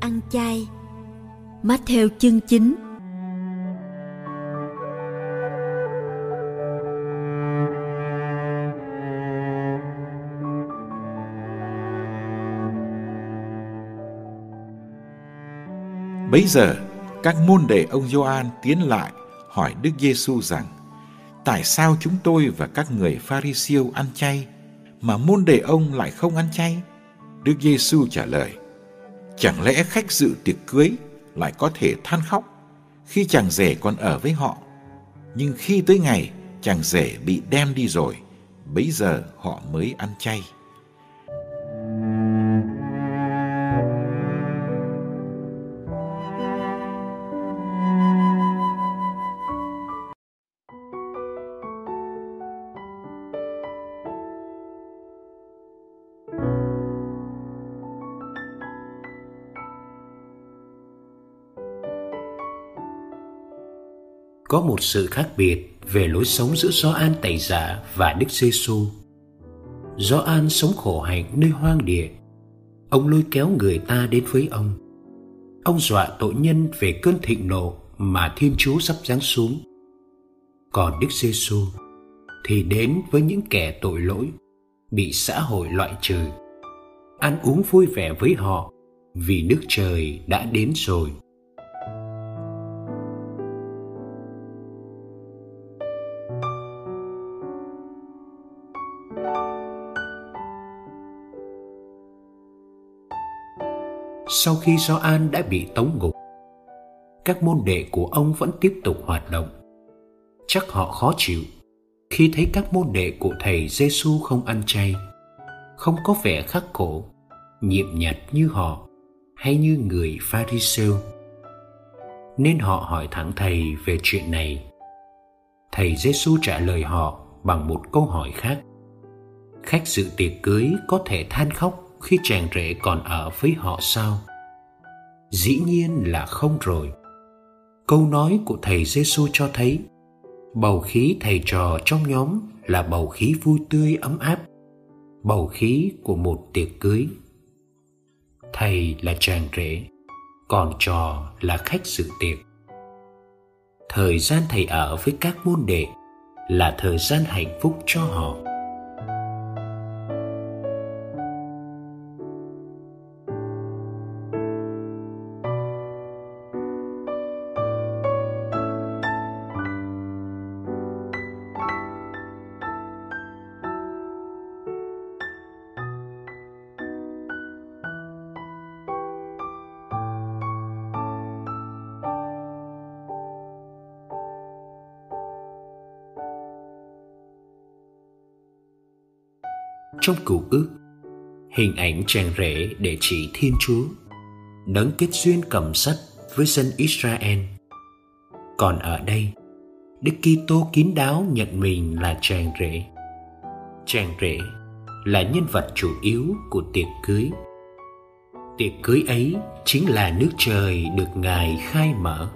ăn chay, mát Matthew chương 9 Bấy giờ, các môn đệ ông Gioan tiến lại hỏi Đức Giêsu rằng: Tại sao chúng tôi và các người Pharisêu ăn chay mà môn đệ ông lại không ăn chay? Đức Giêsu trả lời: Chẳng lẽ khách dự tiệc cưới lại có thể than khóc khi chàng rể còn ở với họ? Nhưng khi tới ngày chàng rể bị đem đi rồi, bấy giờ họ mới ăn chay. Có một sự khác biệt về lối sống giữa Gioan Tẩy Giả và Đức Giêsu. Gioan sống khổ hạnh nơi hoang địa. Ông lôi kéo người ta đến với ông. Ông dọa tội nhân về cơn thịnh nộ mà Thiên Chúa sắp giáng xuống. Còn Đức Giêsu thì đến với những kẻ tội lỗi, bị xã hội loại trừ. Ăn uống vui vẻ với họ vì nước trời đã đến rồi. Sau khi Gioan đã bị tống ngục. Các môn đệ của ông vẫn tiếp tục hoạt động. Chắc họ khó chịu khi thấy các môn đệ của thầy Giêsu không ăn chay, không có vẻ khắc khổ, nhịp nhặt như họ hay như người Pharisêu. Nên họ hỏi thẳng thầy về chuyện này. Thầy Giêsu trả lời họ bằng một câu hỏi khác. Khách dự tiệc cưới có thể than khóc khi chàng rể còn ở với họ sao? Dĩ nhiên là không rồi. Câu nói của thầy Giêsu cho thấy bầu khí thầy trò trong nhóm là bầu khí vui tươi ấm áp, bầu khí của một tiệc cưới. Thầy là chàng rể, còn trò là khách dự tiệc. Thời gian thầy ở với các môn đệ là thời gian hạnh phúc cho họ trong cựu ước. Hình ảnh chàng rể để chỉ thiên chúa đấng kết duyên cầm sắt với dân israel. Còn ở đây, đức kitô kín đáo nhận mình là chàng rể. Chàng rể là nhân vật chủ yếu của tiệc cưới. Tiệc cưới ấy chính là nước trời được ngài khai mở.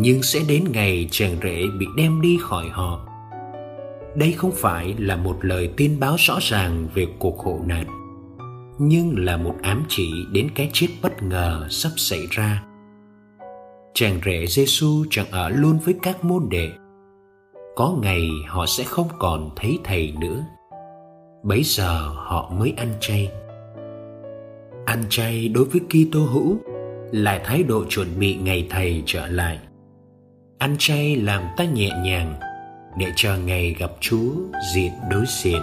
Nhưng sẽ đến ngày chàng rể bị đem đi khỏi họ. Đây không phải là một lời tin báo rõ ràng về cuộc khổ nạn, nhưng là một ám chỉ đến cái chết bất ngờ sắp xảy ra. Chàng rể Giêsu chẳng ở luôn với các môn đệ. Có ngày họ sẽ không còn thấy thầy nữa. Bấy giờ họ mới ăn chay. Ăn chay đối với Kitô hữu, là thái độ chuẩn bị ngày thầy trở lại ăn chay làm ta nhẹ nhàng để chờ ngày gặp chúa diện đối diện.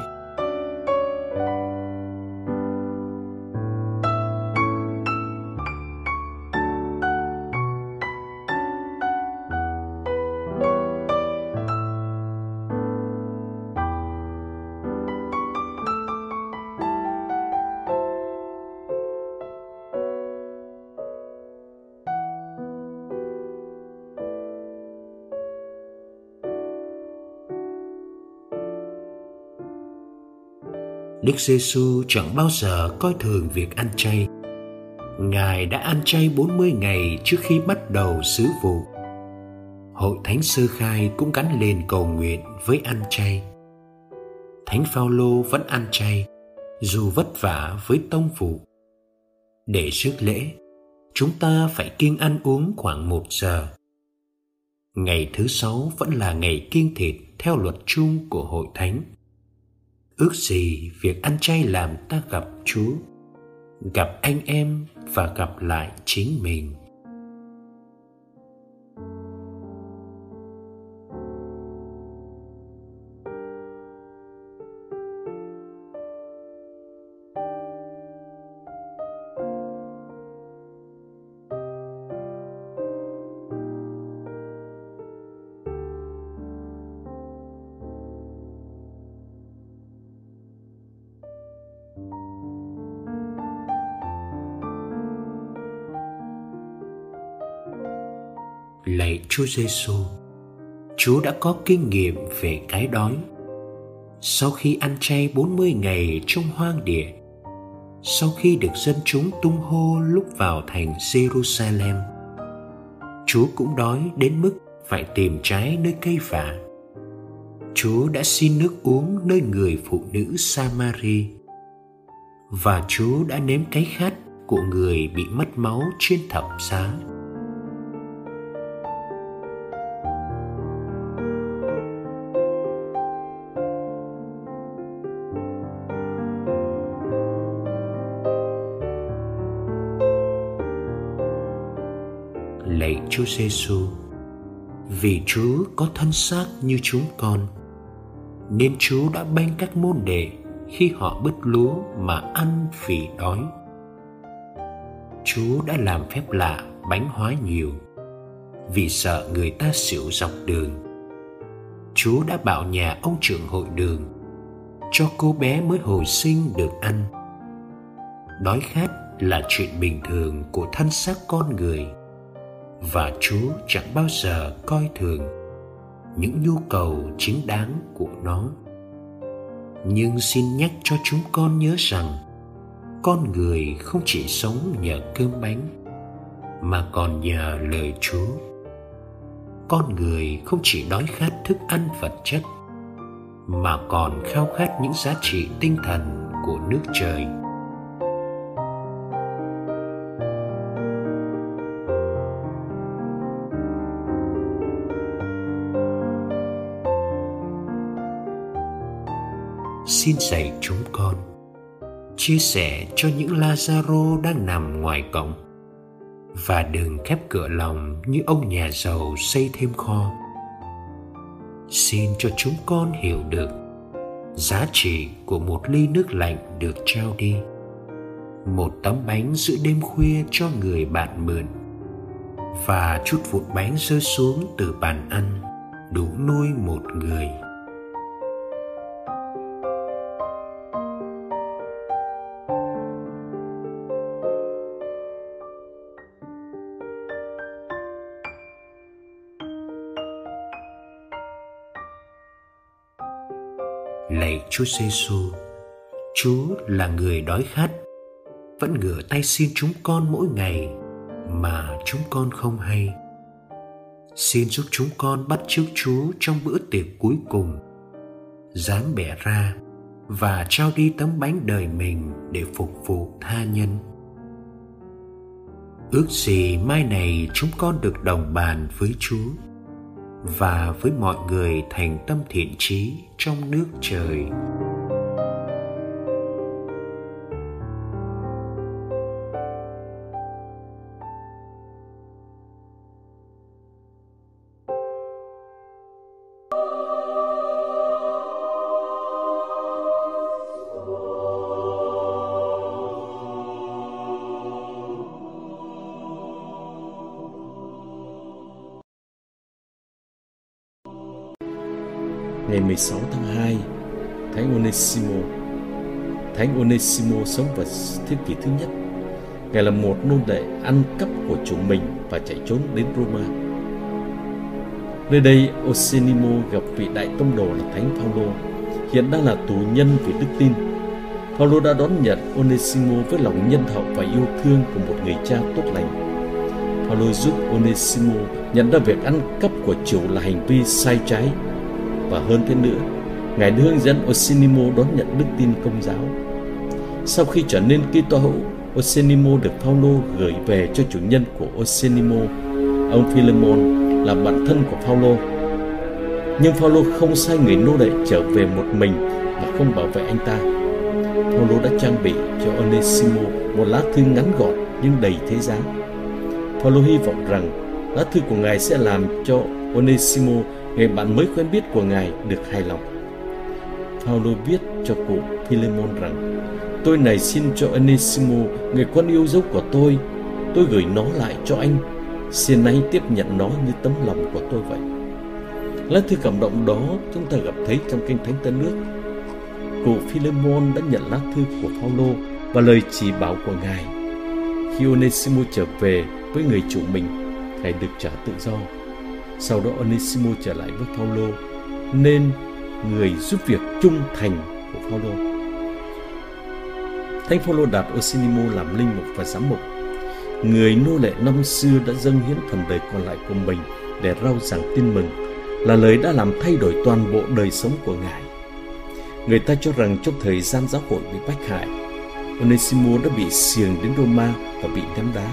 Đức Giêsu chẳng bao giờ coi thường việc ăn chay. Ngài đã ăn chay 40 ngày trước khi bắt đầu sứ vụ. Hội thánh sơ khai cũng gắn lên cầu nguyện với ăn chay. Thánh Phaolô vẫn ăn chay dù vất vả với tông phụ. Để trước lễ, chúng ta phải kiêng ăn uống khoảng một giờ. Ngày thứ sáu vẫn là ngày kiêng thịt theo luật chung của hội thánh. Ước gì việc ăn chay làm ta gặp Chúa, gặp anh em và gặp lại chính mình. Lạy Chúa Giêsu, Chúa đã có kinh nghiệm về cái đói. Sau khi ăn chay 40 ngày trong hoang địa, sau khi được dân chúng tung hô lúc vào thành Jerusalem, Chúa cũng đói đến mức phải tìm trái nơi cây vả. Chúa đã xin nước uống nơi người phụ nữ Samari và Chúa đã nếm cái khát của người bị mất máu trên thập giá. Lạy Chúa Giêsu, vì Chúa có thân xác như chúng con, nên Chúa đã ban các môn đệ khi họ bứt lúa mà ăn vì đói. Chúa đã làm phép lạ bánh hóa nhiều vì sợ người ta xỉu dọc đường. Chúa đã bảo nhà ông trưởng hội đường cho cô bé mới hồi sinh được ăn. Đói khát là chuyện bình thường của thân xác con người và Chúa chẳng bao giờ coi thường những nhu cầu chính đáng của nó. Nhưng xin nhắc cho chúng con nhớ rằng, con người không chỉ sống nhờ cơm bánh, mà còn nhờ lời Chúa. Con người không chỉ đói khát thức ăn vật chất, mà còn khao khát những giá trị tinh thần của nước trời xin dạy chúng con. Chia sẻ cho những Lazaro đang nằm ngoài cổng. Và đừng khép cửa lòng như ông nhà giàu xây thêm kho. Xin cho chúng con hiểu được giá trị của một ly nước lạnh được trao đi. Một tấm bánh giữa đêm khuya cho người bạn mượn. Và chút vụn bánh rơi xuống từ bàn ăn đủ nuôi một người. Lạy Chúa Giêsu, Chúa là người đói khát, vẫn ngửa tay xin chúng con mỗi ngày mà chúng con không hay. Xin giúp chúng con bắt chước Chúa trong bữa tiệc cuối cùng, dám bẻ ra và trao đi tấm bánh đời mình để phục vụ tha nhân. Ước gì mai này chúng con được đồng bàn với Chúa và với mọi người thành tâm thiện trí trong nước trời. Ngày 16 tháng 2, Thánh Onesimo. Thánh Onesimo sống vào thế kỷ thứ nhất. Ngài là một nô lệ ăn cắp của chủ mình và chạy trốn đến Roma. Nơi đây, Osenimo gặp vị đại tông đồ là Thánh Phaolô, hiện đang là tù nhân vì đức tin. Phaolô đã đón nhận Onesimo với lòng nhân hậu và yêu thương của một người cha tốt lành. Phaolô giúp Onesimo nhận ra việc ăn cắp của chủ là hành vi sai trái và hơn thế nữa, Ngài đã hướng dẫn Osinimo đón nhận đức tin công giáo. Sau khi trở nên Kitô hữu, Osinimo được Phaolô gửi về cho chủ nhân của Osinimo, ông Philemon là bạn thân của Phaolô. Nhưng Phaolô không sai người nô lệ trở về một mình mà không bảo vệ anh ta. Phaolô đã trang bị cho Onesimo một lá thư ngắn gọn nhưng đầy thế giá. Phaolô hy vọng rằng lá thư của ngài sẽ làm cho Onesimo, người bạn mới quen biết của ngài, được hài lòng. Paulo viết cho cụ Philemon rằng: Tôi này xin cho Onesimo, người con yêu dấu của tôi, tôi gửi nó lại cho anh. Xin anh tiếp nhận nó như tấm lòng của tôi vậy. Lá thư cảm động đó chúng ta gặp thấy trong kinh Thánh Tân Nước. Cụ Philemon đã nhận lá thư của Paulo và lời chỉ bảo của ngài. Khi Onesimo trở về với người chủ mình, ngài được trả tự do. Sau đó Onesimo trở lại với Paulo nên người giúp việc trung thành của Paulo. Thánh Paulo đặt Osinimo làm linh mục và giám mục. Người nô lệ năm xưa đã dâng hiến phần đời còn lại của mình để rao giảng tin mừng, là lời đã làm thay đổi toàn bộ đời sống của Ngài. Người ta cho rằng trong thời gian giáo hội bị bách hại, Onesimo đã bị xiềng đến Roma và bị ném đá.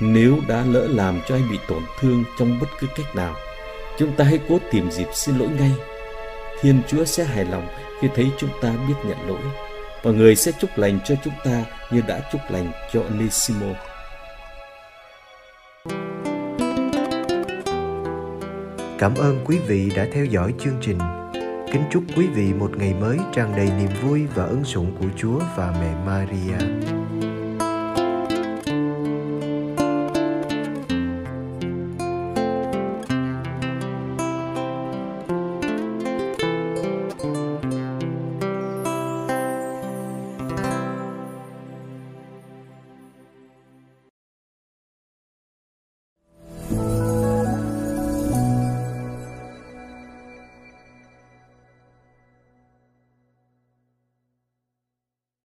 Nếu đã lỡ làm cho anh bị tổn thương trong bất cứ cách nào, chúng ta hãy cố tìm dịp xin lỗi ngay. Thiên Chúa sẽ hài lòng khi thấy chúng ta biết nhận lỗi và người sẽ chúc lành cho chúng ta như đã chúc lành cho Onesimo. Cảm ơn quý vị đã theo dõi chương trình. Kính chúc quý vị một ngày mới tràn đầy niềm vui và ân sủng của Chúa và mẹ Maria.